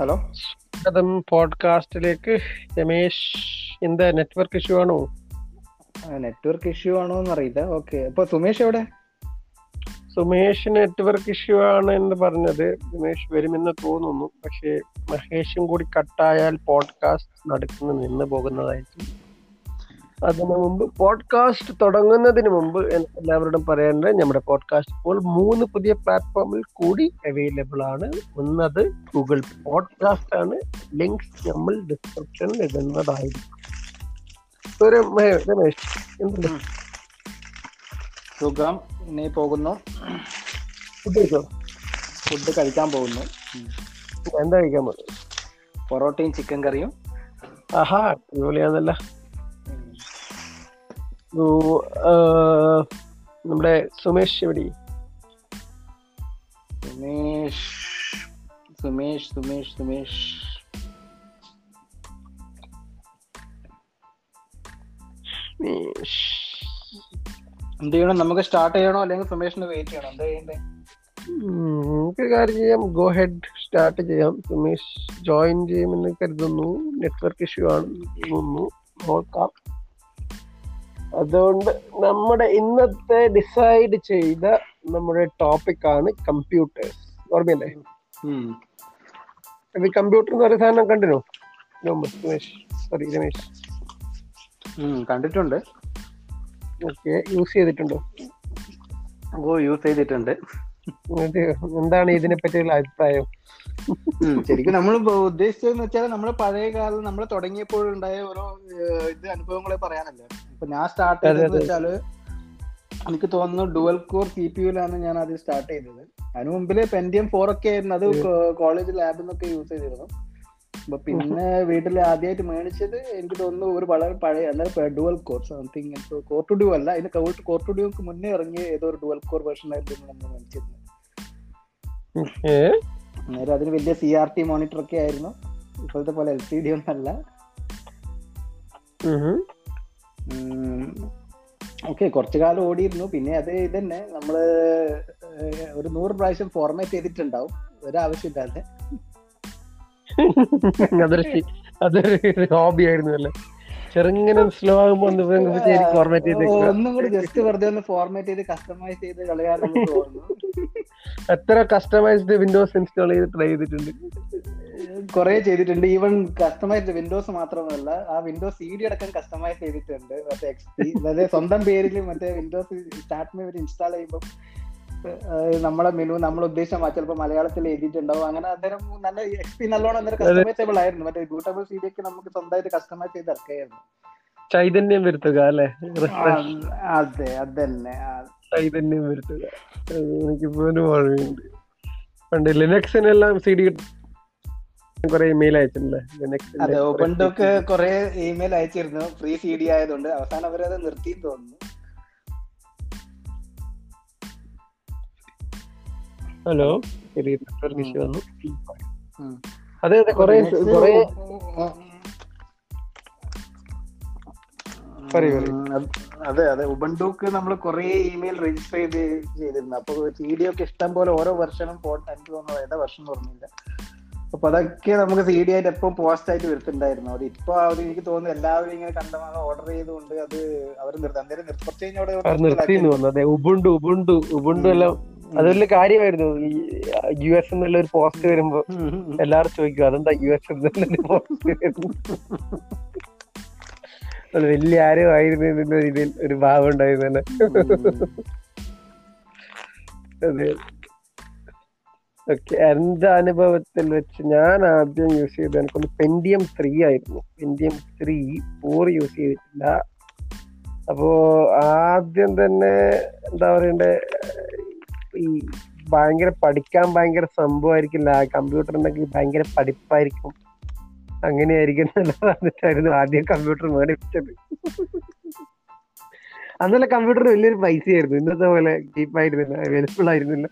Hello. അതും പോഡ്കാസ്റ്റിലേക്ക് രമേശ് എന്താ നെറ്റ്വർക്ക് ഇഷ്യൂ ആണോ? നെറ്റ്വർക്ക് ഇഷ്യൂ ആണോ എന്ന് അറിയില്ല. ഓക്കെ അപ്പൊ സുമേഷ് എവിടെ? സുമേഷ് നെറ്റ്വർക്ക് ഇഷ്യൂ ആണ് എന്ന് പറഞ്ഞത്. സുമേഷ് വരുമെന്ന് തോന്നുന്നു. പക്ഷേ മഹേഷും കൂടി കട്ടായാൽ പോഡ്കാസ്റ്റ് നടക്കുന്ന നിന്ന് പോകുന്നതായിരിക്കും. അതിനു മുമ്പ് പോഡ്കാസ്റ്റ് തുടങ്ങുന്നതിന് മുമ്പ് എല്ലാവരോടും പറയേണ്ടത് നമ്മുടെ പോഡ്കാസ്റ്റ് ഇപ്പോൾ മൂന്ന് പുതിയ പ്ലാറ്റ്ഫോമിൽ കൂടി അവൈലബിൾ ആണ്. ഒന്നത് ഗൂഗിൾ പോഡ്കാസ്റ്റ് ആണ്. ലിങ്ക്സ് നമ്മൾ ഡിസ്ക്രിപ്ഷനിൽ ഇടുന്നതായിരിക്കും. രമേശ് സുഖം. നീ പോകുന്നു? ഫുഡ് കഴിക്കാൻ പോകുന്നു. എന്താ കഴിക്കാൻ പോകുന്നു പൊറോട്ടയും ചിക്കൻ കറിയും. ആഹാ അടിപൊളിയാന്നല്ല നമ്മുടെ സുമേഷ് എവിടെ? സുമേഷ് സുമേഷ് സുമേഷ് സുമേഷ്. എന്ത് ചെയ്യണം? നമുക്ക് സ്റ്റാർട്ട് ചെയ്യണോ? അല്ലെങ്കിൽ സുമേഷിന് വെയിറ്റ് ചെയ്യണോ? എന്താ ചെയ്യണ്ടേ? നമുക്ക് കാര്യം ചെയ്യാം. ഗോ ഹെഡ് സ്റ്റാർട്ട് ചെയ്യാം. സുമേഷ് ജോയിൻ ചെയ്യുമെന്ന് കരുതുന്നു. നെറ്റ്വർക്ക് ഇഷ്യൂ ആണ് തോന്നുന്നു. നോക്കാം. അതുകൊണ്ട് നമ്മുടെ ഇന്നത്തെ ഡിസൈഡ് ചെയ്ത നമ്മുടെ ടോപ്പിക് ആണ് കമ്പ്യൂട്ടേഴ്സ് ഓർമ്മയല്ലേ? കമ്പ്യൂട്ടർ എന്ന് പറയുന്ന സാധനം കണ്ടിരുന്നു? രമേശ്. സോറി രമേശ്. കണ്ടിട്ടുണ്ട്. ഓക്കെ യൂസ് ചെയ്തിട്ടുണ്ടോ? ഓ യൂസ് ചെയ്തിട്ടുണ്ട്. എന്താണ് ഇതിനെ പറ്റിയുള്ള അഭിപ്രായം ശരിക്കും നമ്മൾ ഉദ്ദേശിച്ചതെന്ന് വെച്ചാൽ നമ്മുടെ പഴയ കാലം നമ്മൾ തുടങ്ങിയപ്പോഴുണ്ടായ ഓരോ ഇത് അനുഭവങ്ങളെ പറയാനല്ലേ. ഇപ്പൊ ഞാൻ സ്റ്റാർട്ട് ചെയ്തത് ചെയ്തതെന്ന് വെച്ചാൽ എനിക്ക് തോന്നുന്നു ഡുവൽ കോർ സി പി യുലാണ് ഞാൻ അത് സ്റ്റാർട്ട് ചെയ്തത്. അതിന് മുമ്പിൽ പെന്റിയം ഫോർ ഒക്കെ ആയിരുന്നു. അത് കോളേജ് ലാബിൽ നിന്നൊക്കെ യൂസ് ചെയ്തിരുന്നു. അപ്പൊ പിന്നെ വീട്ടിൽ ആദ്യമായിട്ട് മേടിച്ചത് എനിക്ക് തോന്നുന്നു ഒരു വളരെ പഴയ അല്ലെങ്കിൽ dual core something core two duo അല്ല അതിന് കോർ ടു ഡ്യൂക്ക് മുന്നേ ഇറങ്ങിയ ഏതോ ഒരു ഡുവൽ കോർ വേർഷൻ ആയിരുന്നു നമ്മൾ മേടിച്ചിരുന്നത്. അന്നേരം അതിന് വലിയ സി ആർ ടി മോണിറ്റർ ഒക്കെ ആയിരുന്നു. ഇപ്പോഴത്തെ പോലെ എൽ സി ഡി ഒന്നല്ല ഓക്കെ കുറച്ചു കാലം ഓടിയിരുന്നു. പിന്നെ അത് ഇതന്നെ. നമ്മൾ ഒരു നൂറ് പ്രാവശ്യം ഫോർമാറ്റ് ചെയ്തിട്ടുണ്ടാവും. ഒരാവശ്യമില്ലാതെ. അതൊരു ഹോബി ആയിരുന്നു അല്ലേ ചെറുങ്ങനെ സ്ലോ ആകുമ്പോ ഒന്ന് ഫോർമാറ്റ് ചെയ്ത്. ഒന്നും കൂടി ജസ്റ്റ് വെറുതെ ഒന്ന് ഫോർമാറ്റ് ചെയ്ത് കസ്റ്റമൈസ് ചെയ്ത് കളയാൻ എത്ര കസ്റ്റമൈസ്ഡ് വിൻഡോസ് ഇൻസ്റ്റാൾ ചെയ്ത് ട്രൈ ചെയ്തിട്ടുണ്ട്? കുറെ ചെയ്തിട്ടുണ്ട്. ഈവൻ കസ്റ്റമൈസ്ഡ് വിൻഡോസ് മാത്രമല്ല ആ വിൻഡോസ് സി ഡി അടക്കം കസ്റ്റമൈസ് ചെയ്തിട്ടുണ്ട്. മറ്റേ എക്സ് പി അതായത് സ്വന്തം പേരിൽ മറ്റേ വിൻഡോസ് സ്റ്റാർട്ട് ഇൻസ്റ്റാൾ ചെയ്യുമ്പോൾ നമ്മളെ മെനു നമ്മൾ ഉദ്ദേശിച്ച ചിലപ്പോ ചിലപ്പോൾ മലയാളത്തിൽ എഴുതിയിട്ടുണ്ടാവും. അങ്ങനെ അന്നേരം നല്ല എക്സ്പി നല്ലോണം അന്നേരം കസ്റ്റമൈസബിൾ ആയിരുന്നു. മറ്റേ ബ്യൂട്ടബിൾ സീരിയൊക്കെ നമുക്ക് സ്വന്തമായിട്ട് കസ്റ്റമൈസ് ചെയ്ത് ഇറക്കായിരുന്നു ചൈതന്യം വരുത്തുക അല്ലെ? അതെ അതന്നെ. ചൈതന്യം വരുത്തുക. അത് എനിക്ക് പോലും ഓർമ്മയുണ്ട്. പണ്ട് ലിനക്സിനെല്ലാം സി ഡി കുറെ ഇമെയിൽ അയച്ചിട്ടില്ലേ അതെ ഓപ്പൺ ഡോക്ക് കുറെ ഇമെയിൽ അയച്ചിരുന്നു. ഫ്രീ സി ഡി ആയതുകൊണ്ട് അവസാനം അവരത് നിർത്തി തോന്നുന്നു. ഹലോ? നെറ്റ്വർക്ക് വന്നു. അതെ അതെ കുറെ കുറെ അത് അതെ ഉബണ്ടൂക്ക് നമ്മൾ കുറെ ഇമെയിൽ രജിസ്റ്റർ ചെയ്ത് ചെയ്തിരുന്നു. അപ്പൊ സി ഡി ഒക്കെ ഇഷ്ടം പോലെ ഓരോ വർഷനും പോട്ട് എനിക്ക് തോന്നുന്നു ഏതാ വർഷം ഓർമ്മയില്ല അപ്പൊ അതൊക്കെ നമുക്ക് സി ഡി ആയിട്ട് എപ്പോ പോസ്റ്റ് ആയിട്ട് വരുത്തുണ്ടായിരുന്നു. അത് ഇപ്പൊ അവർ എനിക്ക് തോന്നുന്നു എല്ലാവരും ഇങ്ങനെ കണ്ടമാനം ഓർഡർ ചെയ്തുകൊണ്ട് അത് അവർ നിർത്തി. അന്നേരം നിർത്തി. കുറച്ച് കഴിഞ്ഞ് അവിടെ അത് നിർത്തിന്ന് തോന്നുന്നു അതെ ഉബുണ്ടു ഉബുണ്ടു ഉബുണ്ടു എല്ലാം അത് വലിയ കാര്യമായിരുന്നു. യു എസ് എന്നുള്ള ഒരു പോസ്റ്റ് വരുമ്പോ. എല്ലാവരും ചോദിക്കും അതെന്താ യു എസ് എന്നുള്ള പോസ്റ്റ് അത് വലിയ ആരോ ആയിരുന്നു എന്നുള്ള രീതിയിൽ ഒരു ഭാവം ഉണ്ടായിരുന്നു തന്നെ അതെ. ഓക്കെ എന്റെ അനുഭവത്തിൽ വെച്ച് ഞാൻ ആദ്യം യൂസ് ചെയ്ത എനിക്കൊന്ന് പെൻഡിയം ത്രീ ആയിരുന്നു. പെൻഡിയം ത്രീ ഫോർ യൂസ് ചെയ്തിട്ടില്ല. അപ്പോ ആദ്യം തന്നെ എന്താ പറയണ്ടേ ഈ ഭയങ്കര പഠിക്കാൻ ഭയങ്കര സംഭവമായിരിക്കില്ല കമ്പ്യൂട്ടർ ഉണ്ടെങ്കിൽ ഭയങ്കര പഠിപ്പായിരിക്കും. അങ്ങനെയായിരിക്കും എന്നുള്ളതായിരുന്നു പറഞ്ഞിട്ടായിരുന്നു ആദ്യം കമ്പ്യൂട്ടർ മേടിച്ചത്. അന്നല്ല കമ്പ്യൂട്ടർ വലിയൊരു പൈസയായിരുന്നു. ഇന്നത്തെ പോലെ ചീപ്പായിരുന്നില്ല അവൈലബിൾ ആയിരുന്നില്ല.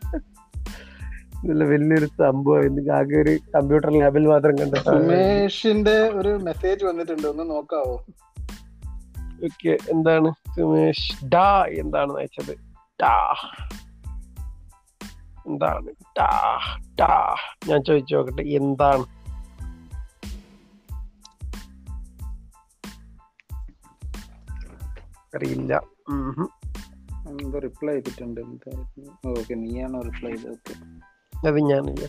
നല്ല വലിയൊരു സംഭവമായിരുന്നു. ആകെ ഒരു കമ്പ്യൂട്ടർ ലാബിൽ മാത്രം കണ്ട സുമേഷിന്റെ ഒരു മെസ്സേജ് വന്നിട്ടുണ്ട്. ഒന്ന് നോക്കാവോ? ഓക്കെ എന്താണ് സുമേഷ്? ഡാ എന്താണ് അയച്ചത് ഡാ. എന്താണ്? ടാ ടാ. ഞാൻ ചോദിച്ചു നോക്കട്ടെ എന്താണ്? അറിയില്ല. എന്തോ റിപ്ലൈ ചെയ്തിട്ടുണ്ട് ഓക്കെ നീയാണോ റിപ്ലൈ ചെയ്തത്. അത് ഞാനില്ല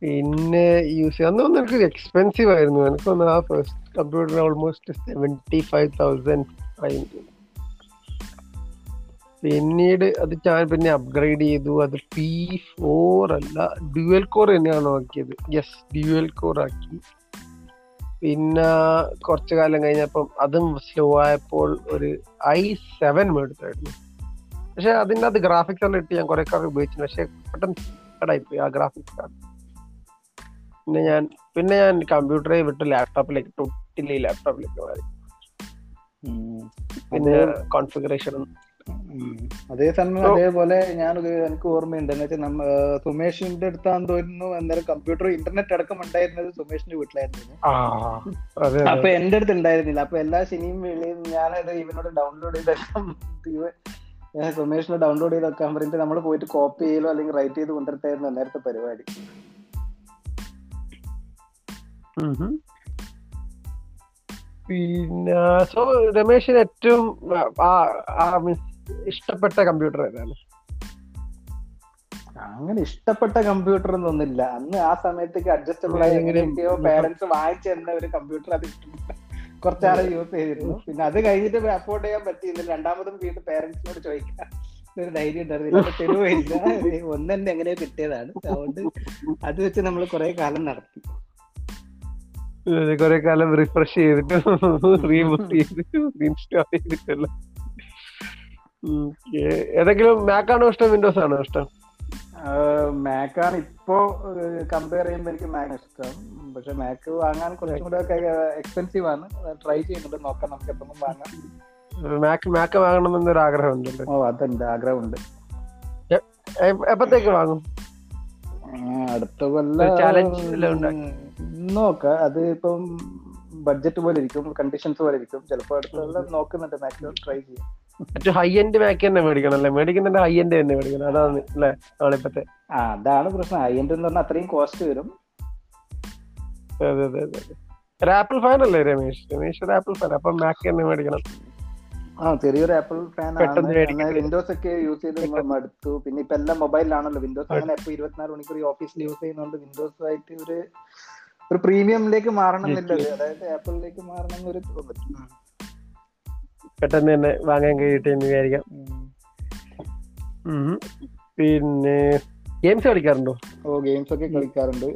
പിന്നെ യൂസ് ചെയ്യാം. അന്ന് എനിക്ക് എക്സ്പെൻസീവ് ആയിരുന്നു. എനിക്ക് തോന്നുന്നു ആ first computer almost seventy five thousand five പിന്നീട് അത് ഞാൻ പിന്നെ അപ്ഗ്രേഡ് ചെയ്തു. അത് പി ഫോർ അല്ല ഡ്യുവൽ കോർ തന്നെയാണ് ആക്കിയത് യെസ് ഡ്യുവൽ കോർ ആക്കി. പിന്നെ കുറച്ചു കാലം കഴിഞ്ഞപ്പം അതും സ്ലോ ആയപ്പോൾ ഒരു ഐ സെവൻ മേടിച്ചായിരുന്നു. പക്ഷെ അതിന്റെ അത് ഗ്രാഫിക്സ് എല്ലാം ഇട്ട് ഞാൻ കുറെ കാലം ഉപയോഗിച്ചു പക്ഷെ പെട്ടെന്ന് കടായിപ്പോയി ആ ഗ്രാഫിക്സ് കാർഡ് പിന്നെ ഞാൻ പിന്നെ ഞാൻ കമ്പ്യൂട്ടറെ വിട്ട് ലാപ്ടോപ്പിലേക്ക് ടോട്ടലി ലാപ്ടോപ്പിലേക്ക് മാറി. പിന്നെ കോൺഫിഗറേഷൻ. അതേ സമയം അതേപോലെ ഞാൻ എനിക്ക് ഓർമ്മയുണ്ട്. എന്ന് വെച്ചാൽ നമ്മ സുമേഷിന്റെ അടുത്താന്ന് തോന്നുന്നു അന്നേരം കമ്പ്യൂട്ടർ ഇന്റർനെറ്റ് അടക്കം ഉണ്ടായിരുന്നത് സുമേഷിന്റെ വീട്ടിലായിരുന്നു. അപ്പൊ എന്റെ അടുത്ത് ഉണ്ടായിരുന്നില്ല. അപ്പൊ എല്ലാ ശനിയും വെളിയും ഞാനത് ഇവനോട് ഡൗൺലോഡ് ഏഹ് സുമേഷിനെ ഡൗൺലോഡ് ചെയ്ത് വെക്കാൻ പറഞ്ഞിട്ട് നമ്മൾ പോയിട്ട് കോപ്പി ചെയ്യലോ അല്ലെങ്കിൽ റൈറ്റ് ചെയ്ത് കൊണ്ടിരുത്തായിരുന്നു അന്നേരത്തെ പരിപാടി. പിന്നെ സോ രമേശിന് ഏറ്റവും ആ മീൻസ് ഇഷ്ടപ്പെട്ട കമ്പ്യൂട്ടർ ഏതാണ്? അങ്ങനെ ഇഷ്ടപ്പെട്ട കമ്പ്യൂട്ടർ ഒന്നുമില്ല. അന്ന് ആ സമയത്തേക്ക് അഡ്ജസ്റ്റബിൾ ആയി എങ്ങനെയൊക്കെയോ പേരൻസ് വാങ്ങിച്ചു തന്ന ഒരു കമ്പ്യൂട്ടർ അത് ഇഷ്ടപ്പെട്ട കുറച്ചാളെ യൂസ് ചെയ്തിരുന്നു. പിന്നെ അത് കഴിഞ്ഞിട്ട് അഫോർഡ് ചെയ്യാൻ പറ്റിയില്ല രണ്ടാമതും വീണ്ടും പേരൻസിനോട് ചോദിക്കാം. ഒരു ധൈര്യം ഉണ്ടായിരുന്നില്ല അപ്പൊ തെരുവില്ല ഒന്ന് തന്നെ എങ്ങനെയോ കിട്ടിയതാണ്. അതുകൊണ്ട് അത് വെച്ച് നമ്മൾ കുറെ കാലം നടത്തി. കുറെ കാലം റിഫ്രഷ് ചെയ്തിട്ട് റീബൂട്ട് ചെയ്തിട്ട് ഇൻസ്റ്റാൾ ചെയ്തിട്ടല്ല. ഏതെങ്കിലും മാക്കാണോ ഇഷ്ടം? വിൻഡോസ് ആണോ ഇഷ്ടം മാക്കാണ് ഇപ്പോ കമ്പയർ ചെയ്യുമ്പോൾ എനിക്ക് മാക് ഇഷ്ടം. പക്ഷെ മാക്ക് വാങ്ങാൻ കുറച്ചും കൂടെ എക്സ്പെൻസീവ് ആണ്. ട്രൈ ചെയ്യുന്നുണ്ട്. നോക്കാം നമുക്ക് എപ്പോഴും വാങ്ങാം. മാക് മാക്ക് വാങ്ങണമെന്നൊരു ആഗ്രഹം ഉണ്ടല്ലോ ഓ അതുണ്ട്. ആഗ്രഹമുണ്ട്. എപ്പത്തേക്ക് വാങ്ങും? അടുത്ത കൊല്ലം നോക്കാം. അത് ഇപ്പം ബഡ്ജറ്റ് പോലെ ഇരിക്കും. കണ്ടീഷൻസ് പോലെ ഇരിക്കും. ചിലപ്പോ അടുത്ത കൊല്ലം നോക്കുന്നുണ്ട്. മാക്സിമം ട്രൈ ചെയ്യാം. മറ്റു ഹൈ എൻഡ് മാക്ക് തന്നെ മേടിക്കണം അല്ലേ മേടിക്കുന്നുണ്ട് ഹൈ എൻഡ് തന്നെ മേടിക്കണം. അതാണ് അല്ലേ നമ്മളിപ്പത്തെ അതാണ് പ്രശ്നം. ഹൈ എൻഡ് എന്ന് പറഞ്ഞാൽ അത്രയും കോസ്റ്റ് വരും. അതെ അതെ അതെ. ഒരു ആപ്പിൾ ഫാൻ അല്ലേ രമേശ്? രമേശ് ഒരു ആപ്പിൾ ഫാൻ അപ്പൊ മാക്ക് തന്നെ മേടിക്കണം. ആ ചെറിയൊരു ആപ്പിൾ ഫാൻ വിൻഡോസ് ഒക്കെ യൂസ് ചെയ്ത് മടുത്തു. പിന്നെ ഇപ്പൊ എല്ലാം മൊബൈലിലാണല്ലോ വിൻഡോസ് അങ്ങനെ ഇപ്പൊ ഇരുപത്തിനാല് മണിക്കൂർ ഓഫീസിൽ യൂസ് ചെയ്യുന്നുണ്ട് വിൻഡോസ് ആയിട്ട് ഒരു ഒരു പ്രീമിയമിലേക്ക് മാറണം എന്നില്ലത് അതായത് ആപ്പിളിലേക്ക് മാറണം എന്നൊരു തോന്നൽ പെട്ടെന്ന് തന്നെ വാങ്ങാൻ കഴിയട്ടെ എന്ന് വിചാരിക്കാം. പിന്നെ ഗെയിംസ് കളിക്കാറുണ്ടോ? ഓ ഗെയിംസ് ഒക്കെ കളിക്കാറുണ്ട്.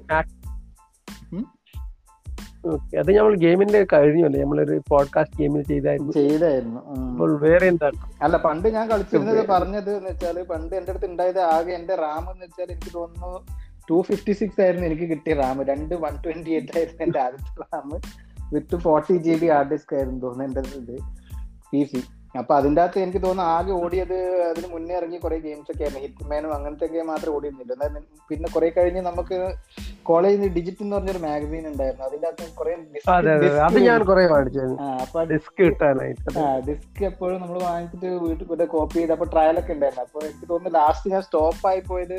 ഓക്കെ അത് നമ്മൾ ഗെയിമിന്റെ കഴിഞ്ഞല്ലേ നമ്മളൊരു പോഡ്കാസ്റ്റ് ഗെയിമിൽ ചെയ്തായിരുന്നു. ചെയ്തായിരുന്നു. അപ്പോൾ വേറെ എന്താണ്? അല്ല പണ്ട് ഞാൻ കളിച്ചിരുന്നത് പറഞ്ഞത് എന്ന് വെച്ചാൽ പണ്ട് എന്റെ അടുത്ത് ഉണ്ടായത് ആകെ എന്റെ റാം എന്ന് വെച്ചാൽ എനിക്ക് തോന്നുന്നു ടു ഫിഫ്റ്റി സിക്സ് ആയിരുന്നു എനിക്ക് കിട്ടിയ റാം. രണ്ട് വൺ ട്വന്റി എയ്റ്റ് ആയിരുന്നു എന്റെ ആദ്യത്തെ RAM. With forty G B hard disk ആയിരുന്നു തോന്നുന്നു എന്റെ ഇത് പി സി അപ്പൊ അതിന്റെ അകത്ത് എനിക്ക് തോന്നുന്നു ആകെ ഓടിയത് അതിന് മുന്നേ ഇറങ്ങി കുറെ ഗെയിംസ് ഒക്കെ ആയിരുന്നു. ഹിറ്റ്മാനും അങ്ങനത്തെ ഒക്കെ മാത്രമേ ഓടിയിരുന്നില്ല. പിന്നെ കുറെ കഴിഞ്ഞ് നമുക്ക് കോളേജിൽ ഡിജിറ്റ് എന്ന് പറഞ്ഞൊരു മാഗസീൻ ഉണ്ടായിരുന്നു. അതിന്റെ അകത്ത് കുറെ ഡിസ്ക് ഡിസ്ക് എപ്പോഴും നമ്മൾ വാങ്ങിച്ചിട്ട് വീട്ടിൽ കോപ്പി ചെയ്ത്. അപ്പൊ ട്രയൽ ഒക്കെ ഉണ്ടായിരുന്നു. അപ്പൊ എനിക്ക് തോന്നുന്നു ലാസ്റ്റ് ഞാൻ സ്റ്റോപ്പ് ആയി പോയത്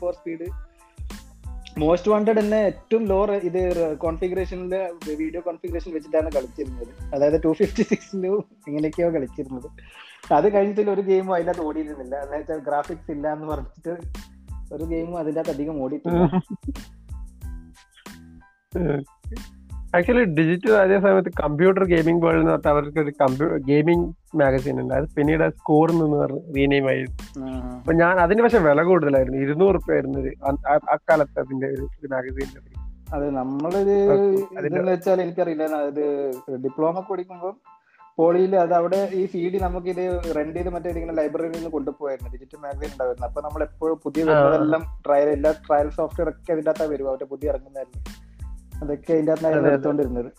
ഫോർ സ്പീഡ് മോസ്റ്റ് വാണ്ടഡ് തന്നെ ഏറ്റവും ലോ ഇത് കോൺഫിഗറേഷനിലെ വീഡിയോ കോൺഫിഗറേഷൻ വെച്ചിട്ടാണ് കളിച്ചിരുന്നത്. അതായത് ടു ഫിഫ്റ്റി സിക്സിലും ഇങ്ങനെയൊക്കെയോ കളിച്ചിരുന്നത്. അത് കഴിഞ്ഞിട്ട് ഒരു ഗെയിമും അതിനകത്ത് ഓടിയിരുന്നില്ല. എന്ന് വെച്ചാൽ ഗ്രാഫിക്സ് ഇല്ല എന്ന് പറഞ്ഞിട്ട് ഒരു ഗെയിമും അതിന്റെ അകത്ത് അധികം ഓടിയിട്ടില്ല. ആക്ച്വലി ഡിജിറ്റൽ അതേ സമയത്ത് കമ്പ്യൂട്ടർ ഗെയിമിംഗ് വേൾഡ് എന്ന് പറഞ്ഞാൽ അവർക്ക് ഒരു കമ്പ്യൂട്ടർ ഗെയിമിംഗ് മാഗസീൻ ഉണ്ട് അത് പിന്നീട് സ്കോർ എന്ന് പറഞ്ഞ് റീനെയിം ആയിരുന്നു. അപ്പൊ ഞാൻ അതിന് പക്ഷെ വില കൂടുതലായിരുന്നു. ഇരുന്നൂറ് റുപ്യ ആയിരുന്നു ഒരു അക്കാലത്ത് അതിന്റെ ഒരു മാഗസീന്റെ അതെ നമ്മളിത് അതിന്റെ- ഇതെന്ന് വെച്ചാൽ എനിക്കറിയില്ല. ഇത് ഡിപ്ലോമ പഠിക്കുമ്പോൾ പോളിയിൽ അത് അവിടെ ഈ സി ഡി നമുക്ക് ഇത് റെന്റ് ചെയ്ത് മറ്റേ ഇങ്ങനെ ലൈബ്രറിയിൽ നിന്ന് കൊണ്ടുപോയായിരുന്നു. ഡിജിറ്റൽ മാഗസീൻ ഉണ്ടായിരുന്നു. അപ്പൊ നമ്മൾ എപ്പോഴും പുതിയ വരുന്നതെല്ലാം ട്രയൽ എല്ലാ ട്രയൽ സോഫ്റ്റ്വെയർ ഒക്കെ അതിന്റെ അകത്താ വരും അവരുടെ പുതിയ ഇറങ്ങുന്നതായിരുന്നു അതൊക്കെ അതിന്റെ അകത്തായിരുന്നു എടുത്തോണ്ടിരുന്നത്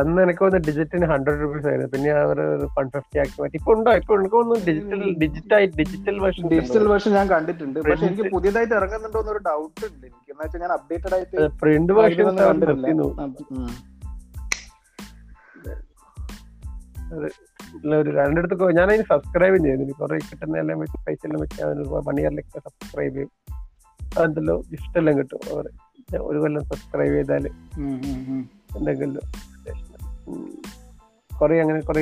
അന്ന് എനിക്ക് തോന്നുന്നു ഡിജിറ്റിന് ഹൺഡ്രഡ് റുപ്പീസ് ആയിരുന്നു. പിന്നെ അവർ വൺ ഫിഫ്റ്റി ആക്കി മാറ്റി. ഇപ്പൊ ഉണ്ടോ? ഇപ്പൊ എനിക്ക് തോന്നുന്നു ഡിജിറ്റൽ ഡിജിറ്റായി ഡിജിറ്റൽ വേർഷൻ ഡിജിറ്റൽ വേർഷൻ ഞാൻ കണ്ടിട്ടുണ്ട്. പക്ഷെ എനിക്ക് പുതിയതായിട്ട് ഇറങ്ങുന്നുണ്ടോ എന്നൊരു ഡൗട്ട് ഉണ്ട്. എനിക്ക് എന്ന് വെച്ചാൽ ഞാൻ അപ്ഡേറ്റഡ് ആയിട്ട് പ്രിന്റ് വേർഷൻ. ഒരു രണ്ടിടത്തൊക്കെ ഞാൻ അതിന് സബ്സ്ക്രൈബ് ചെയ്യുന്നു കുറെ കിട്ടുന്ന എല്ലാം വെച്ച് പൈസ എല്ലാം വെച്ച് വൺ ഇയറിലൊക്കെ സബ്സ്ക്രൈബ് ചെയ്യും. അതെന്തല്ലോ എല്ലാം കിട്ടും. അവർ ഒരു കൊല്ലം സബ്സ്ക്രൈബ് ചെയ്താൽ. എന്തെങ്കിലും കൊറേ അങ്ങനെ കൊറേ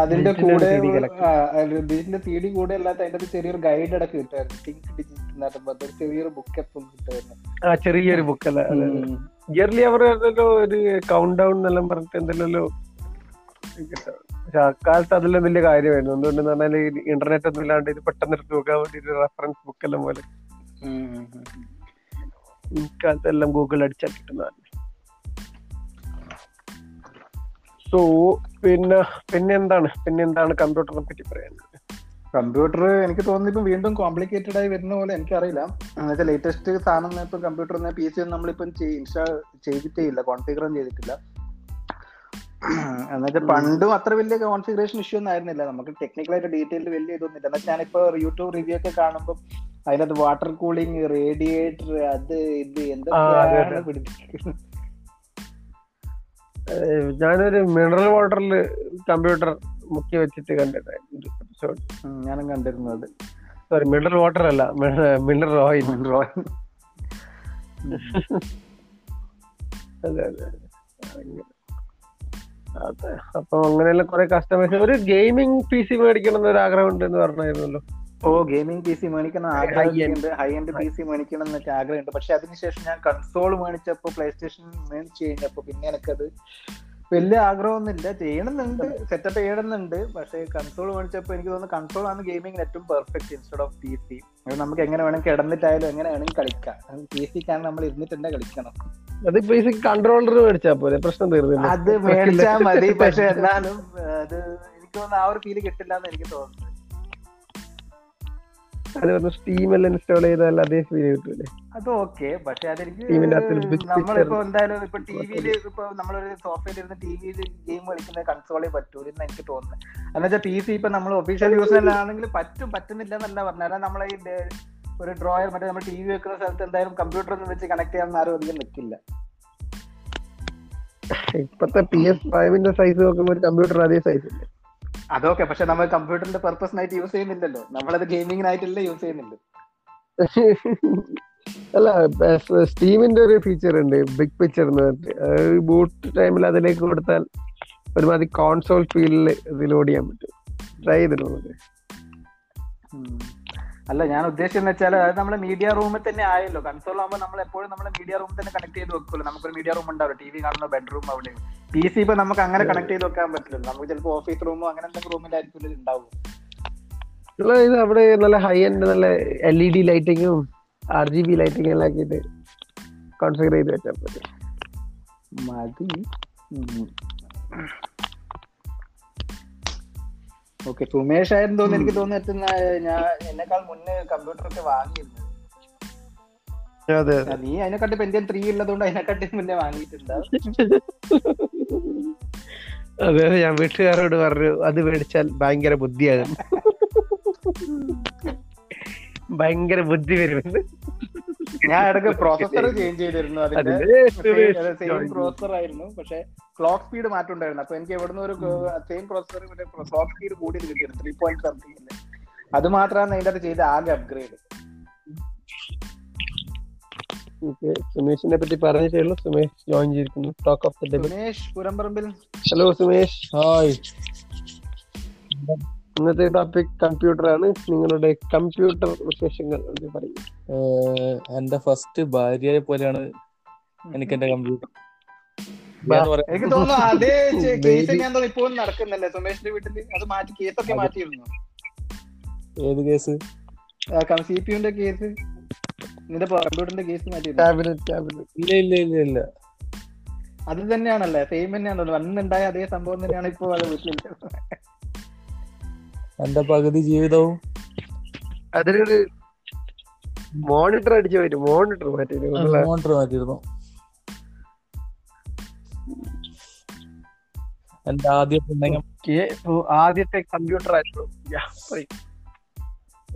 അതിന്റെ കൂടെ. ഇതിന്റെ തീടി കൂടെ അല്ലാത്ത അതിന്റെ ചെറിയൊരു ഗൈഡ് ഇടയ്ക്ക് കിട്ടുമായിരുന്നു. തിങ്ക് ഡിജിറ്റ് ചെറിയൊരു ബുക്ക് എപ്പോഴും കിട്ടുമായിരുന്നു. ആ ചെറിയൊരു ബുക്ക് അല്ല ഇയർലി അവർ ഒരു കൗണ്ട് ഡൗൺ എന്നെല്ലാം പറഞ്ഞിട്ട് എന്തെല്ലോ പക്ഷെ അക്കാലത്ത് അതെല്ലാം വലിയ കാര്യമായിരുന്നു. എന്തുകൊണ്ടെന്ന് പറഞ്ഞാൽ ഇന്റർനെറ്റ് ഒന്നും ഇല്ലാണ്ട് ഇത് പെട്ടെന്ന് എടുത്ത് നോക്കാൻ വേണ്ടി റെഫറൻസ് ബുക്ക് എല്ലാം പോലെ. ഇക്കാലത്ത് എല്ലാം ഗൂഗിൾ അടിച്ചാൽ കിട്ടുന്നതാണ് സോ പിന്നെ പിന്നെന്താണ് പിന്നെന്താണ് കമ്പ്യൂട്ടറിനെ പറ്റി പറയാനുള്ളത്? കമ്പ്യൂട്ടർ എനിക്ക് തോന്നുന്നു ഇപ്പം വീണ്ടും കോംപ്ലിക്കേറ്റഡ് ആയി വരുന്ന പോലെ എനിക്കറിയില്ല. എന്നുവെച്ചാൽ ലേറ്റസ്റ്റ് സാധനം ഇപ്പം കമ്പ്യൂട്ടർ പി സി ഒന്നും നമ്മളിപ്പം ഇൻസ്റ്റാൾ ചെയ്തിട്ടേ ഇല്ല കോൺഫിഗറും ചെയ്തിട്ടില്ല. എന്നുവെച്ചാൽ പണ്ടും അത്ര വലിയ കോൺഫിഗറേഷൻ ഇഷ്യൂ ഒന്നും ആയിരുന്നില്ല. നമുക്ക് ടെക്നിക്കലായിട്ട് ഡീറ്റെയിൽ വലിയ ഇതൊന്നും ഇല്ല. എന്നാൽ ഞാനിപ്പോ യൂട്യൂബ് റിവ്യൂ ഒക്കെ കാണുമ്പോൾ അതിനകത്ത് വാട്ടർ കൂളിംഗ് റേഡിയേറ്റർ അത് ഇത് എന്തൊക്കെയാണ് പിടിപ്പിക്കുന്നത് ഞാനൊരു മിനറൽ വാട്ടറിൽ കമ്പ്യൂട്ടർ മുക്കി വെച്ചിട്ട് കണ്ടിട്ടുണ്ട് എപ്പിസോഡ് ഞാനും കണ്ടിരുന്നു അത്. സോറി മിനറൽ വാട്ടർ അല്ല മിനറൽ ഓയിൽ മിനറൽ ഓയിൽ അതെ അതെ. അതെ. അപ്പൊ അങ്ങനെയുള്ള കുറെ കസ്റ്റമേഴ്സ് ഒരു ഗെയിമിംഗ് പി സി മേടിക്കണം എന്നൊരു ആഗ്രഹം ഉണ്ട് എന്ന് പറഞ്ഞായിരുന്നല്ലോ. ഓ ഗെയിമിംഗ് പി സി മേടിക്കണം ആഗ്രഹമുണ്ട്. ഹൈ എൻഡ് പി സി മേടിക്കണം എന്നൊക്കെ ആഗ്രഹമുണ്ട്. പക്ഷെ അതിനുശേഷം ഞാൻ കൺസോൾ മേടിച്ചപ്പോ പ്ലേ സ്റ്റേഷൻ മേടിച്ചു കഴിഞ്ഞപ്പോ പിന്നെ എനിക്കത് വലിയ ആഗ്രഹമൊന്നുമില്ല. ചെയ്യണമെന്നുണ്ട്. സെറ്റപ്പ് ചെയ്യണമെന്നുണ്ട്. പക്ഷേ കൺസോൾ മേടിച്ചപ്പോൾ എനിക്ക് തോന്നുന്നു കൺസോൾ ആണ് ഗെയിമിംഗിന് ഏറ്റവും perfect instead of P C നമുക്ക് എങ്ങനെ വേണം കിടന്നിട്ടായാലും എങ്ങനെ വേണമെങ്കിൽ കളിക്കാം. പി സിക്കാണ് നമ്മൾ ഇരുന്നിട്ട് തന്നെ കളിക്കണം. അത് ബേസിക് കൺട്രോളർ മേടിച്ചാ പോലെ പ്രശ്നം തീർന്നില്ല. അത് മേടിച്ചാൽ മതി. പക്ഷെ എന്നാലും അത് എനിക്ക് തോന്നുന്നു ആ ഒരു ഫീൽ കിട്ടില്ല എന്ന് എനിക്ക് തോന്നുന്നു. അത് പറഞ്ഞ സ്റ്റീമെല്ലാം ഇൻസ്റ്റാൾ ചെയ്താൽ അതേ ഫീൽ കിട്ടൂലേ? അത് ഓക്കെ പക്ഷെ അതെനിക്ക് നമ്മളിപ്പോ. എന്തായാലും ഇപ്പൊ ടിവിയിൽ ഇപ്പൊ നമ്മളൊരു സോഫ്റ്റ്വെയർ ഇരുന്ന് ടിവിയിൽ ഗെയിം കളിക്കുന്ന കൺസോളേ പറ്റൂല എന്ന് എനിക്ക് തോന്നുന്നത് എന്നുവെച്ചാൽ പി സി ഇപ്പൊ നമ്മൾ ഒഫീഷ്യൽ യൂസിലാണെങ്കിൽ പറ്റും പറ്റുന്നില്ല എന്നല്ല പറഞ്ഞാൽ നമ്മളെ ഈ ഒരു ഡ്രോയർ മറ്റേ നമ്മൾ ടി വി വെക്കുന്ന സ്ഥലത്ത് എന്തായാലും കമ്പ്യൂട്ടർ ഒന്നും വെച്ച് കണക്ട് ചെയ്യാൻ ആരും അധികം നിൽക്കില്ല ഇപ്പത്തെ പി എസ് ഫൈവിന്റെ സൈസ് നോക്കുമ്പോൾ ഒരു കമ്പ്യൂട്ടർ അതേ സൈസ് ഇല്ല? അതൊക്കെ പക്ഷെ നമ്മൾ കമ്പ്യൂട്ടറിന്റെ പർപ്പസിനായിട്ട് യൂസ് ചെയ്യുന്നില്ലല്ലോ. നമ്മളത് ഗെയിമിങ്ങിനായിട്ടല്ലേ യൂസ് ചെയ്യുന്നുണ്ട്. അല്ല സ്റ്റീമിന്റെ ഒരു ഫീച്ചർ ഉണ്ട് ബിഗ് പിക്ചർ എന്ന് പറഞ്ഞിട്ട്. ബൂട്ട് ടൈമിൽ അതിലേക്ക് കൊടുത്താൽ ഒരുമാതിരി കോൺസോൾ ഫീൽഡിൽ ഇത് ലോഡ് ചെയ്യാൻ പറ്റും. ട്രൈ ചെയ്തിട്ടുള്ളത് നമുക്ക് അല്ല ഞാൻ ഉദ്ദേശിച്ചെന്ന് വെച്ചാൽ അത് നമ്മുടെ മീഡിയ റൂമിൽ തന്നെ ആയല്ലോ. കൺസോൾ ആകുമ്പോൾ നമ്മൾ എപ്പോഴും നമ്മുടെ മീഡിയ റൂമിൽ തന്നെ കണക്ട് ചെയ്ത് വെക്കുമല്ലോ നമുക്കൊരു മീഡിയ റൂം ഉണ്ടാവും ടി വി കാണുന്ന ബെഡ്റൂം അവിടെ പി സി ഇപ്പൊ നമുക്ക് അങ്ങനെ കണക്ട് ചെയ്ത് വെക്കാൻ പറ്റില്ല നമുക്ക് ചിലപ്പോ ഓഫീസ് റൂമോ അങ്ങനെ എന്തെങ്കിലും റൂമിലായിരിക്കും ഉണ്ടാവും ഇത് അവിടെ നല്ല ഹൈ എൻഡ് നല്ല എൽ ഇ ഡി ലൈറ്റിങ്ങും ആർ ജി ബി ലൈറ്റിംഗ് എല്ലാം ആക്കിയിട്ട് കോൺഫിഗർ ചെയ്ത് വെച്ചാൽ പറ്റും മതി. ഓക്കെ സുമേഷ് ആയിരുന്നു തോന്നുന്നു എനിക്ക് തോന്നുന്നു ഞാൻ എന്നെക്കാൾ മുന്നേ കമ്പ്യൂട്ടർ ഒക്കെ വാങ്ങിയിരുന്നു. നീ അതിനെക്കാട്ടി പെന്റിയൻ ത്രീ ഉള്ളതുകൊണ്ട് അതിനെക്കാട്ടി മുന്നേ വാങ്ങിയിട്ടുണ്ടാവും. അതെ ഞാൻ വീട്ടുകാരോട് പറഞ്ഞു അത് മേടിച്ചാൽ ഭയങ്കര ബുദ്ധിയാകും ഭയങ്കര ബുദ്ധി വരുമെന്ന് ഞാൻ ഇടയ്ക്ക് പ്രോസസർ ചേഞ്ച് ചെയ്തിരുന്നു അതിന്റെ. സെയിം പ്രോസസർ ആയിരുന്നു. പക്ഷെ ക്ലോക്ക് സ്പീഡ് മാറ്റം ഉണ്ടായിരുന്നു അപ്പൊ എനിക്ക് എവിടുന്ന് ഒരു സെയിം പ്രോസസർ ക്ലോക്ക് സ്പീഡ് കൂടി കിട്ടിയിരുന്നു ത്രീ പോയിന്റ് സംതിങ് അത് മാത്രമാണ് അതിന്റെ അത് ചെയ്ത ആകെ അപ്ഗ്രേഡ് സുമേഷിനെ പറ്റി പറഞ്ഞിട്ടേ ഉള്ളൂ. സുമേഷ് ജോയിൻ ചെയ്തിരിക്കുന്നു. Talk of the day Sumesh Purambarambil. Hello Sumesh. Hi ഇന്നത്തെ ടോപ്പിക് കമ്പ്യൂട്ടർ ആണ്. നിങ്ങളുടെ കമ്പ്യൂട്ടർ വിശേഷങ്ങൾ പറയും. എന്റെ ഫസ്റ്റ് ഭാര്യയെ പോലെയാണ് എനിക്ക് എന്റെ കമ്പ്യൂട്ടർ എനിക്ക് തോന്നുന്നു അതേ കേസ് ഞാൻ തോന്നുന്നു ഇപ്പോഴും നടക്കുന്നില്ലേ? സുമേഷിന്റെ വീട്ടിൽ അത് മാറ്റി കേസൊക്കെ മാറ്റിയിരുന്നു? ഏത് കേസ് സി പി യുന്റെ കേസ് നിന്റെ കമ്പ്യൂട്ടറിന്റെ കേസ് മാറ്റിയിരുന്നു ടാബ്ലറ്റ് ടാബ്ലറ്റ് ഇല്ല ഇല്ല ഇല്ല ഇല്ല. അത് തന്നെയാണല്ലേ സെയിം തന്നെയാണല്ലോ. അന്നുണ്ടായ അതേ സംഭവം തന്നെയാണ് ഇപ്പൊ അത് എന്റെ പകുതി ജീവിതവും? അതിലൊരു മോണിറ്റർ അടിച്ചു പറ്റും മോണിറ്റർ മാറ്റി മോണിറ്റർ മാറ്റിയിരുന്നു. എന്റെ ആദ്യത്തെ ആദ്യത്തെ കമ്പ്യൂട്ടർ ആയിരുന്നു.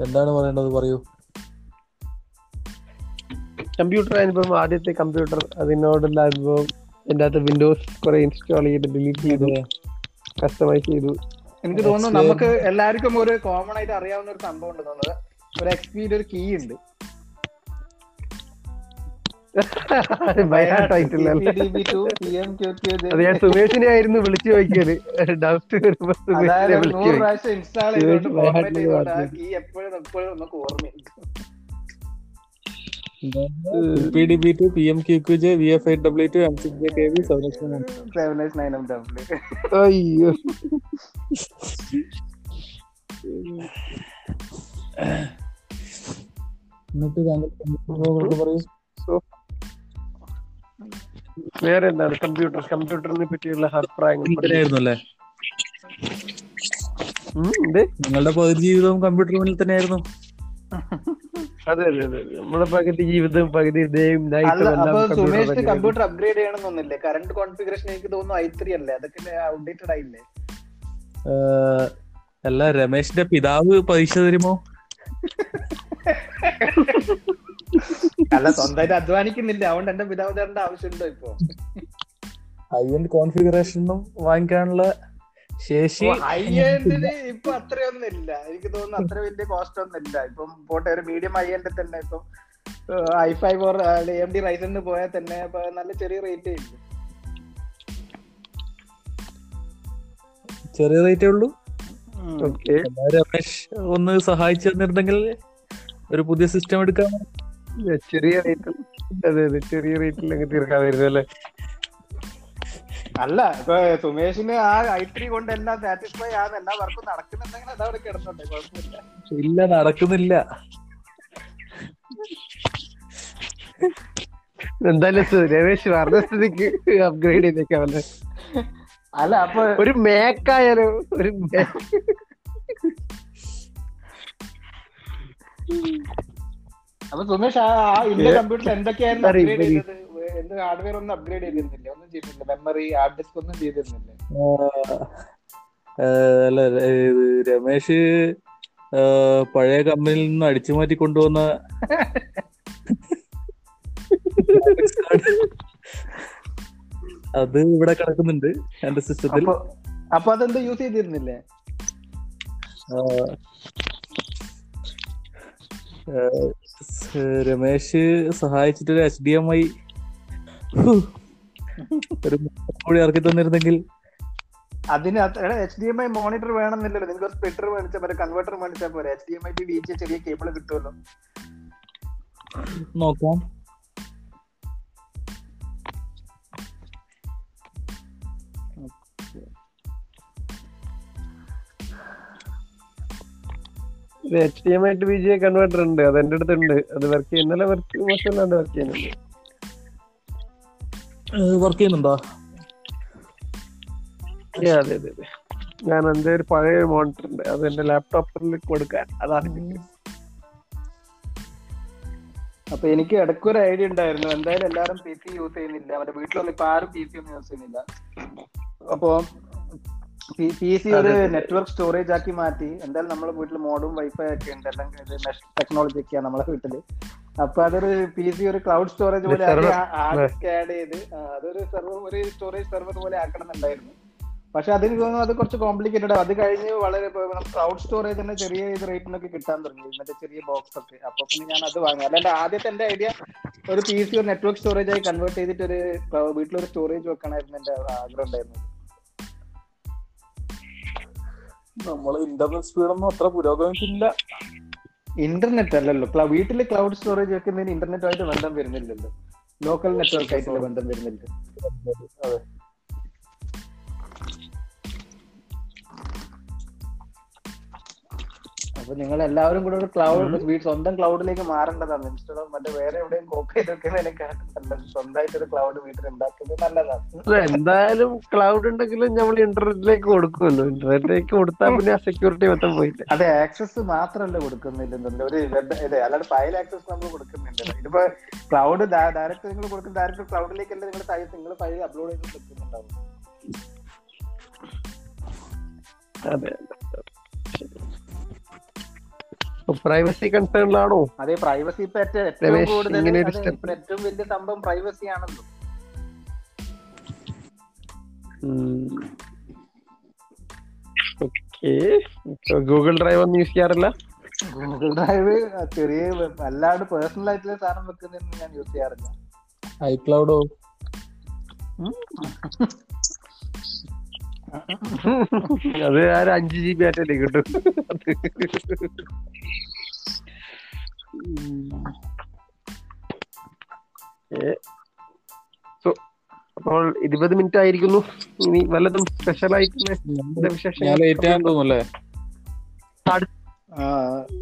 എന്താണ് പറയേണ്ടത്? പറയൂ. കമ്പ്യൂട്ടർ അനുഭവം ആദ്യത്തെ കമ്പ്യൂട്ടർ അതിനോടുള്ള അനുഭവം എന്റെ അകത്ത് വിൻഡോസ് കുറെ ഇൻസ്റ്റാൾ ചെയ്ത് ഡിലീറ്റ് ചെയ്തു കസ്റ്റമൈസ് ചെയ്തു. എനിക്ക് തോന്നുന്നു നമുക്ക് എല്ലാവർക്കും ഒരു കോമൺ ആയിട്ട് അറിയാവുന്ന ഒരു സംഭവം ഉണ്ട് തോന്നുന്നത്. ഒരു എക്സ്പീഡ് ഒരു കീ ഉണ്ട്. ഞാൻ സുമേഷിനെ ആയിരുന്നു വിളിച്ചു നോക്കിയത് ഡൗട്ട് വരുമ്പോ ഇൻസ്റ്റാൾ ചെയ്തോണ്ട് കീ എപ്പോഴും എപ്പോഴും നമുക്ക് ഓർമ്മയുണ്ട്. അയ്യോ. എന്നിട്ട് താങ്കൾ പറയൂ? So, വേറെ എന്താണ് കമ്പ്യൂട്ടർ കമ്പ്യൂട്ടറിനെ പറ്റിയുള്ള ഉം, നിങ്ങളുടെ പകുതി ജീവിതവും കമ്പ്യൂട്ടർ മുന്നിൽ തന്നെയായിരുന്നു. അതെ അതെ അതെ. നമ്മുടെ പകുതി ജീവിതം പകുതി കമ്പ്യൂട്ടർ സുമേഷ് കമ്പ്യൂട്ടർ അപ്ഗ്രേഡ് ചെയ്യണമെന്നൊന്നില്ലേ കറണ്ട് കോൺഫിഗറേഷൻ എനിക്ക് തോന്നുന്നു ഐ ത്രീ അല്ലേ? അതൊക്കെ ഔട്ട്ഡേറ്റഡ് ആയില്ലേ? അല്ല രമേശിന്റെ പിതാവ് പൈസ തരുമോ? അല്ല സ്വന്തമായിട്ട് അധ്വാനിക്കുന്നില്ല. അതുകൊണ്ട് എന്റെ പിതാവ് തരേണ്ട ആവശ്യമുണ്ടോ ഇപ്പൊ? ഹൈ എൻഡ് കോൺഫിഗറേഷനും വാങ്ങിക്കാനുള്ള ശേഷി ഹൈ എൻഡിന് ഇപ്പൊ അത്രയൊന്നും ഇല്ല. എനിക്ക് തോന്നുന്നു അത്ര വലിയ കോസ്റ്റ് ഒന്നും ഇല്ല ഇപ്പം പോട്ടെ ഒരു മീഡിയം ഹൈ എൻഡിൽ തന്നെ ഇപ്പം I five or M D റൈസണിന് പോയാൽ തന്നെ നല്ല ചെറിയ റേറ്റേ ഇല്ല ചെറിയ റേറ്റേ ഉള്ളൂ. രമേശ് ഒന്ന് സഹായിച്ചു തന്നിരുന്നെങ്കിൽ ഒരു പുതിയ സിസ്റ്റം എടുക്കാമോ ചെറിയ റേറ്റിൽ അതെ അതെ ചെറിയ റേറ്റിൽ അങ്ങ് തീർക്കാമായിരുന്നു അല്ലേ? അല്ല ഇപ്പൊ സുമേഷിന് ആ ഐ ത്രീ കൊണ്ട് എല്ലാം സാറ്റിസ്ഫൈ ആണ് എല്ലാ വർക്കും നടക്കുന്നുണ്ടെങ്കിൽ അതവിടെ കിടന്നുണ്ട് കുഴപ്പമില്ല ഇല്ല നടക്കുന്നില്ല എന്തായാലും രമേശ് പറഞ്ഞ സ്ഥിതിക്ക് അപ്ഗ്രേഡ് ചെയ്തേക്കാമല്ലേ അല്ല അപ്പൊ ഒരു മേക്കായാലും ഒരു. അപ്പൊ സുമേഷ് ആ ഇന്ത്യ? കമ്പ്യൂട്ടറിൽ എന്തൊക്കെയായിരുന്നു എന്ത് ഹാർഡ്വെയർ ഒന്നും അപ്ഗ്രേഡ് ചെയ്തിരുന്നില്ല. ഒന്നും ചെയ്തിട്ടില്ല. മെമ്മറി ഹാർഡ് ഡിസ്ക് ഒന്നും ചെയ്തിരുന്നില്ല. അല്ല ഇത് രമേശ് പഴയ കമ്പനിയിൽ നിന്ന് അടിച്ചു മാറ്റി കൊണ്ടുവന്ന അത് ഇവിടെ കിടക്കുന്നുണ്ട് എന്റെ സിസ്റ്റത്തിൽ. അപ്പൊ അതെന്താ യൂസ് ചെയ്തിരുന്നില്ലേ? രമേശ് സഹായിച്ചിട്ടൊരു എച്ച് ഡി എം ഐ ഒരു കൂടി ഇറക്കി തന്നിരുന്നെങ്കിൽ അതിന് H D M I monitor വേണമെന്നില്ലല്ലോ. നിങ്ങൾക്ക് ഒരു സ്പ്ലിറ്റർ മേടിച്ചാൽ പോരെ കൺവെർട്ടർ മേടിച്ചാൽ പോരെ. H D M I D G ചെറിയ കേബിൾ കിട്ടുമല്ലോ. നോക്കാം. H D M I to B G converter ഉണ്ട്. അത് എന്റെ അടുത്തുണ്ട്. അത് വർക്ക് ഇന്നലെ വർക്ക് മോശമല്ലാണ്ട് വർക്ക് ചെയ്യുന്നുണ്ട്. വർക്ക് ചെയ്യുന്നുണ്ടോ? അതെ അതെ അതെ. ഞാൻ എന്റെ ഒരു പഴയ മോണിറ്റർ ഉണ്ട്. അത് എന്റെ ലാപ്ടോപ്പിൽ കൊടുക്കാൻ. അതാണ്. അപ്പൊ എനിക്ക് ഇടയ്ക്കൊരു ഐഡിയ ഉണ്ടായിരുന്നു. എന്തായാലും എല്ലാവരും പി സി യൂസ് ചെയ്യുന്നില്ല. അവരുടെ വീട്ടിലൊന്നും ഇപ്പൊ ആരും പി സി ഒന്നും യൂസ് ചെയ്യുന്നില്ല. അപ്പോ പി സി ഒരു നെറ്റ്വർക്ക് സ്റ്റോറേജ് ആക്കി മാറ്റി. എന്തായാലും നമ്മുടെ വീട്ടിൽ മോഡും വൈഫൈ ഒക്കെ ഉണ്ട്. എല്ലാം ടെക്നോളജി ഒക്കെയാണ് നമ്മളെ വീട്ടിൽ. അപ്പൊ അതൊരു പി സി ഒരു ക്ലൗഡ് സ്റ്റോറേജ് പോലെ. ആഡ് ചെയ്ത് അതൊരു സെർവർ ഒരു സ്റ്റോറേജ് സെർവർ പോലെ ആക്കണം എന്നുണ്ടായിരുന്നു പക്ഷെ അതിന് തോന്നുന്നു അത് കുറച്ച് കോംപ്ലിക്കേറ്റഡ് അത് കഴിഞ്ഞ് വളരെ ക്ലൗഡ് സ്റ്റോറേജ് തന്നെ ചെറിയ ഇത് റേറ്റിനൊക്കെ കിട്ടാൻ തുടങ്ങി. മറ്റേ ചെറിയ ബോക്സ് ഒക്കെ. അപ്പൊ പിന്നെ ഞാൻ അത് വാങ്ങി. അല്ല അല്ലാണ്ട് ആദ്യത്തെ എന്റെ ഐഡിയ ഒരു പി സി ഒരു നെറ്റ്വർക്ക് സ്റ്റോറേജ് ആയി കൺവേർട്ട് ചെയ്തിട്ട് ഒരു cloud- വീട്ടിലൊരു സ്റ്റോറേജ് വെക്കണമായിരുന്നു എന്റെ ആഗ്രഹം ഉണ്ടായിരുന്നത്. നമ്മൾ ഇന്റർനെറ്റ് സ്പീഡൊന്നും അത്ര പുരോഗമിച്ചില്ല. ഇന്റർനെറ്റ് അല്ലല്ലോ. ക്ലൗ- വീട്ടിൽ ക്ലൗഡ് സ്റ്റോറേജ് വെക്കുന്നതിന് ഇന്റർനെറ്റുമായിട്ട് ബന്ധം വരുന്നില്ലല്ലോ. ലോക്കൽ നെറ്റ്വർക്ക് ആയിട്ടുള്ള ബന്ധം വരുന്നില്ല. അപ്പൊ നിങ്ങൾ എല്ലാവരും കൂടെ ഒരു ക്ലൗഡ് സ്വന്തം ക്ലൗഡിലേക്ക് മാറേണ്ടതാണ്. ഇൻസ്റ്റഗ്രാം മറ്റേ വേറെ എവിടെയും കോപ്പി ചെയ്ത് വെക്കുന്നതിനെക്കാട്ടും നല്ലത് സ്വന്തമായിട്ട് ഒരു ക്ലൗഡ് വീട്ടിൽ ഉണ്ടാക്കുന്നത് നല്ലതാണ്. എന്തായാലും ക്ലൗഡ് ഉണ്ടെങ്കിലും നമ്മൾ ഇന്റർനെറ്റിലേക്ക് കൊടുക്കുമല്ലോ. ഇന്റർനെറ്റിലേക്ക് കൊടുത്താൽ പിന്നെ ആ സെക്യൂരിറ്റി മൊത്തം പോയില്ല? അതെ ആക്സസ് മാത്രമല്ല കൊടുക്കുന്നില്ല ഒരു അതെ അല്ലാണ്ട് ഫയൽ ആക്സസ് നമ്മൾ കൊടുക്കുന്നില്ല. ഇതിപ്പോ ക്ലൗഡ് ഡയറക്റ്റ് നിങ്ങൾ കൊടുക്കുന്ന ഡയറക്റ്റ് ക്ലൗഡിലേക്കല്ല നിങ്ങൾ നിങ്ങൾ ഫയൽ അപ്ലോഡ് ചെയ്ത് വെക്കുന്നുണ്ടാവും അതെ. പ്രൈവസി കൺസേണിലാണോ അതെ പ്രൈവസി ഏറ്റവും കൂടുതൽ ഏറ്റവും വലിയ സംഭവം പ്രൈവസി ആണല്ലോ ഓക്കെ. ഗൂഗിൾ ഡ്രൈവ് ഒന്നും യൂസ് ചെയ്യാറില്ല? ഗൂഗിൾ ഡ്രൈവ് ചെറിയ അല്ലാണ്ട് പേഴ്സണൽ ആയിട്ടുള്ള സാധനം വെക്കുന്നതൊന്നും ഞാൻ യൂസ് ചെയ്യാറില്ല. ഐക്ലൗഡോ അത് ആ അഞ്ച് ജി ബി ആറ്റല്ലേ കിട്ടും. സോ അപ്പോൾ ഇരുപത് മിനിറ്റ് ആയിരിക്കുന്നു. ഇനി വല്ലതും സ്പെഷ്യൽ ആയിട്ടുള്ള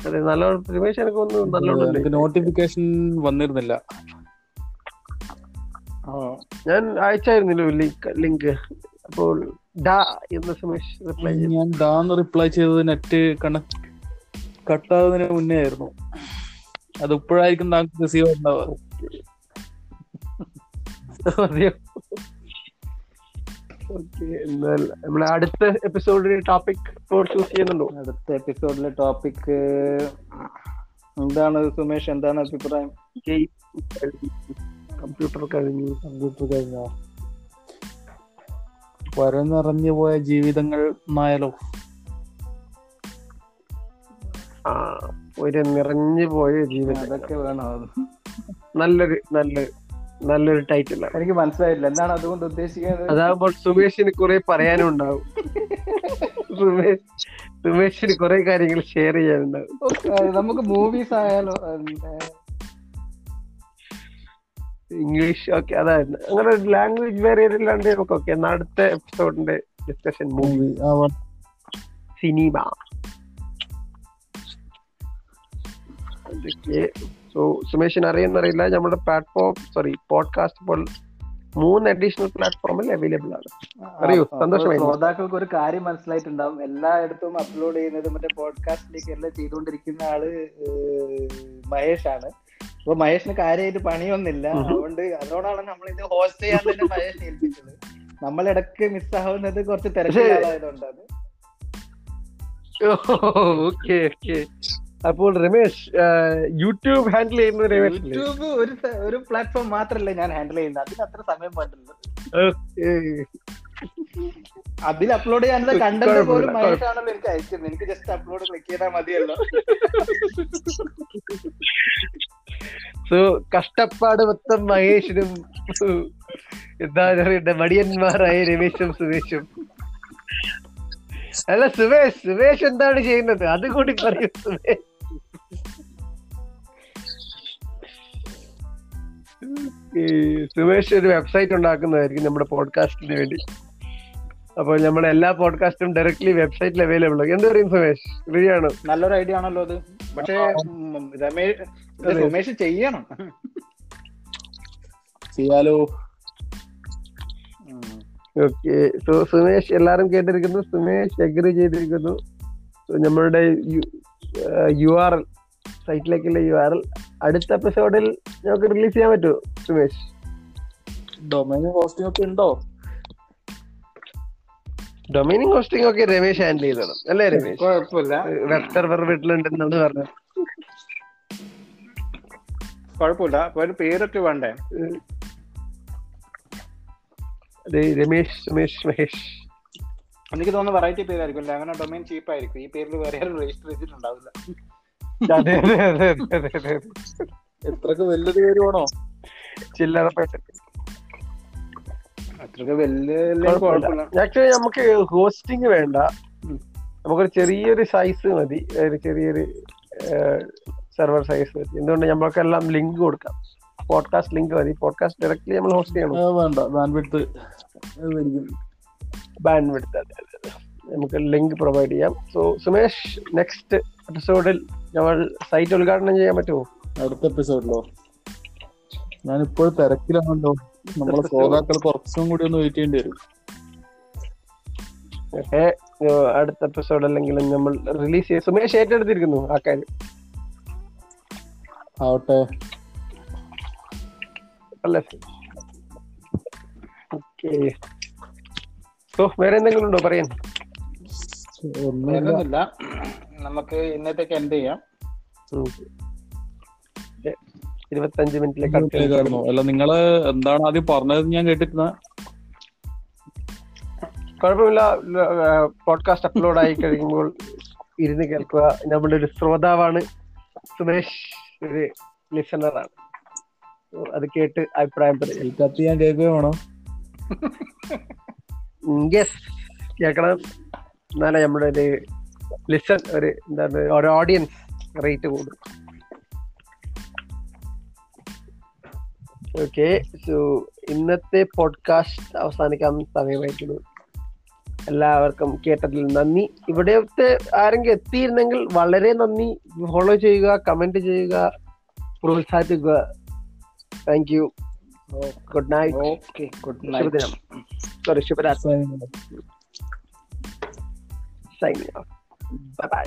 അതെ നല്ല രമേശ് എനിക്ക് ഒന്ന് നല്ലോണം നോട്ടിഫിക്കേഷൻ വന്നിരുന്നില്ല. ഞാൻ അയച്ചായിരുന്നല്ലോ ലിങ്ക് ലിങ്ക് അപ്പോൾ ഡാ എന്ന സുമേഷ് റിപ്ലൈ ചെയ്തു. ഞാൻ റിപ്ലൈ ചെയ്തത് നെറ്റ് കണ കട്ടാകുന്നതിന് മുന്നേ ആയിരുന്നു. അത് ഇപ്പോഴായിരിക്കും താങ്കൾക്ക് റിസീവ് ഉണ്ടാവുക ഓക്കെ അടുത്ത എപ്പിസോഡിൽ ടോപ്പിക് ചൂസ് ചെയ്യുന്നുണ്ടോ? അടുത്ത എപ്പിസോഡിലെ ടോപ്പിക് എന്താണ് സുമേഷ്? എന്താണ് അഭിപ്രായം? കമ്പ്യൂട്ടർ കഴിഞ്ഞു. കമ്പ്യൂട്ടർ കഴിഞ്ഞോ? വരനിറഞ്ഞു പോയ ജീവിതങ്ങൾ എന്നായാലോ ആ ഒരു നിറഞ്ഞു പോയ ജീവിതം. അതൊക്കെ വേണം നല്ലൊരു നല്ല നല്ലൊരു ടൈറ്റിൽ എനിക്ക് മനസ്സിലായില്ല. എന്താണ് അതുകൊണ്ട് ഉദ്ദേശിക്കുന്നത്? അതാകുമ്പോൾ സുമേഷിന് കുറെ പറയാനും ഉണ്ടാവും സുമേഷ് സുമേഷിന് കുറെ കാര്യങ്ങൾ ഷെയർ ചെയ്യാനുണ്ടാവും. നമുക്ക് മൂവീസ് ആയാലോ? ഇംഗ്ലീഷ് ഓക്കെ അതായിരുന്നു അങ്ങനെ ഒരു ലാംഗ്വേജ് വേരിയർ ഇല്ലാണ്ട് നമുക്ക് ഓക്കെ എന്നാ അടുത്ത എപ്പിസോഡിന്റെ ഡിസ്കഷൻ മൂവി സിനിമ സോ സുമേഷിന് അറിയുന്നറിയില്ല നമ്മുടെ പ്ലാറ്റ്ഫോം സോറി പോഡ്കാസ്റ്റ് ഇപ്പോൾ മൂന്ന് അഡീഷണൽ പ്ലാറ്റ്ഫോമിൽ അവൈലബിൾ ആണ്. അറിയോ? സന്തോഷമായി. ശ്രോതാക്കൾക്ക് ഒരു കാര്യം മനസ്സിലായിട്ടുണ്ടാവും. എല്ലായിടത്തും അപ്ലോഡ് ചെയ്യുന്നത് മറ്റേ പോഡ്കാസ്റ്റിലേക്ക് എല്ലാം ചെയ്തുകൊണ്ടിരിക്കുന്ന ആൾ മഹേഷ് ആണ്. അപ്പൊ മഹേഷിന് കാര്യമായിട്ട് പണിയൊന്നുമില്ല. അതുകൊണ്ട് അതുകൊണ്ടാണ് നമ്മൾ ഇത് ഹോസ്റ്റ് ചെയ്യാൻ തന്നെ മഹേഷ് ഏൽപ്പിച്ചത്. നമ്മൾ ഇടയ്ക്ക് മിസ്സാവുന്നത് കുറച്ച് തിരക്കിലായതുകൊണ്ടാണ്. Okay okay. അപ്പോൾ രമേശ് യൂട്യൂബ് ഹാൻഡിൽ ചെയ്യുന്നത് രമേശ് യൂട്യൂബ് ഒരു ഒരു പ്ലാറ്റ്ഫോം മാത്രമല്ല ഞാൻ ഹാൻഡിൽ ചെയ്യുന്നത്. അതിന് അത്ര സമയം പറ്റുന്നത്. അതിൽ അപ്ലോഡ് ചെയ്യാനുള്ള കണ്ടന്റ് പോലും മഹേഷാണല്ലോ എനിക്ക് അയച്ചിരുന്നത് എനിക്ക് ജസ്റ്റ് അപ്ലോഡ് ക്ലിക്ക് ചെയ്താൽ മതിയല്ലോ. സോ കഷ്ടപ്പാട് മൊത്തം മഹേഷിനും എന്താ പറയണ്ട മടിയന്മാരായ രമേശും സുമേഷും. അല്ല സുമേഷ് സുമേഷ് എന്താണ് ചെയ്യുന്നത്? അതുകൂടി പറയൂ സുമേഷ്. ഈ സുമേഷ് ഒരു വെബ്സൈറ്റ് ഉണ്ടാക്കുന്നതായിരിക്കും നമ്മുടെ പോഡ്കാസ്റ്റിന് വേണ്ടി. അപ്പോൾ നമ്മുടെ എല്ലാ പോഡ്കാസ്റ്റും ഡയറക്ട്ലി വെബ്സൈറ്റിൽ അവൈലബിൾ എന്ത് പറയും സുമേഷ്? റെഡിയാണോ നല്ലൊരു ഐഡിയ ആണല്ലോ അത്. പക്ഷേ. സുമേഷ് ചെയ്യണം. ചെയ്യാലോ. ഓക്കെ. സോ സുമേഷ് എല്ലാരും കേട്ടിരിക്കുന്നു. സുമേഷ് അഗ്രി ചെയ്തിരിക്കുന്നു. നമ്മളുടെ യു ആർ എൽ സൈറ്റിലേക്കുള്ള യു ആർ എൽ അടുത്ത എപ്പിസോഡിൽ നമുക്ക് റിലീസ് ചെയ്യാൻ പറ്റുമോ സുമേഷ്. ഡൊമൈനും ഹോസ്റ്റിംഗ് ഒക്കെ ഉണ്ടോ? ഡൊമൈനിങ് ഹോസ്റ്റിംഗ് ഒക്കെ രമേശ് ഹാൻഡിൽ ചെയ്തോളും. അല്ലേ രമേശ്? കുഴപ്പമില്ല. വെബ് സെർവർ വീട്ടിലുണ്ടെന്നാണ് പറഞ്ഞത്. കുഴപ്പമില്ല. അപ്പൊ ഒരു പേരൊക്കെ വേണ്ടേ? അതെ രമേശ് സുമേഷ് മഹേഷ്. എനിക്ക് തോന്നുന്നു വെറൈറ്റി പേരായിരിക്കും. അല്ലേ? അങ്ങനെ ഡൊമൈൻ ചീപ്പായിരിക്കും ഈ പേരിൽ വേറെ ആരും രജിസ്റ്റർ ചെയ്തിട്ടുണ്ടാവില്ല. എത്രക്ക് അത്രയ്ക്ക് വലിയ ആക്ച്വലി നമുക്ക് ഹോസ്റ്റിംഗ് വേണ്ട. നമുക്കൊരു ചെറിയൊരു സൈസ് മതി. ഒരു ചെറിയൊരു സെർവർ സൈസ് മതി. എന്തുകൊണ്ട് നമ്മൾക്കെല്ലാം ലിങ്ക് കൊടുക്കാം. പോഡ്കാസ്റ്റ് ലിങ്ക് മതി. പോഡ്കാസ്റ്റ് ഡയറക്ട്ലി നമ്മൾ ഹോസ്റ്റ് ചെയ്യണം. വേണ്ട. അതെ അതെ. നമുക്ക് ലിങ്ക് പ്രൊവൈഡ് ചെയ്യാം. സോ സുമേഷ് നെക്സ്റ്റ് എപ്പിസോഡിൽ നമ്മൾ സൈറ്റ് ഉദ്ഘാടനം ചെയ്യാൻ പറ്റുമോ? അടുത്ത എപ്പിസോഡിലോ ഞാൻ ഇപ്പോൾ തിരക്കിലാണല്ലോ. നമ്മളെ ശ്രോതാക്കൾ കുറച്ചും കൂടി ഒന്ന് വെയിറ്റ് ചെയ്യേണ്ടി വരും. അടുത്ത എപ്പിസോഡ് അല്ലെങ്കിൽ നമ്മൾ റിലീസ് ചെയ്യും സുമേഷ് ഏറ്റെടുത്തിരിക്കുന്നു ആ കാര്യം. ആവട്ടെ. അല്ലേ? ഓക്കെ. സോ വേറെ എന്തെങ്കിലും ഉണ്ടോ? പറയാൻ ഒന്നുമില്ല. നമുക്ക് ഇന്നത്തേക്ക് എന്ത് ചെയ്യാം. ഇരുപത്തഞ്ച് മിനിറ്റിലേക്ക് അല്ല നിങ്ങൾ എന്താണ് ആദ്യം പറഞ്ഞത് ഞാൻ കേട്ടിരുന്ന കുഴപ്പമില്ല. പോഡ്കാസ്റ്റ് അപ്ലോഡ് ആയി കഴിയുമ്പോൾ ഇരുന്ന് കേൾക്കുക. നമ്മുടെ ഒരു ശ്രോതാവാണ് സുമേഷ് ഒരു ലിസണറാണ് അത് കേട്ട് അഭിപ്രായം പറയാം. ഞാൻ കേൾക്കുകയോ യെസ് കേൾക്കണം. എന്നാലേ നമ്മുടെ ഒരു ലിസൺ ഒരു എന്താണ് ഒരു ഓഡിയൻസ് റേറ്റ് കൂടും. ഓക്കെ സോ ഇന്നത്തെ പോഡ്കാസ്റ്റ് അവസാനിക്കാൻ സമയമായിട്ടുള്ളൂ. എല്ലാവർക്കും കേട്ടതിൽ നന്ദി. ഇവിടത്തെ ആരെങ്കിലും എത്തിയിരുന്നെങ്കിൽ വളരെ നന്ദി. ഫോളോ ചെയ്യുക കമന്റ് ചെയ്യുക പ്രോത്സാഹിപ്പിക്കുക. Thank you good night okay good night ശുഭദിനം. സോറി ശുഭരാത്രി. Signing off bye bye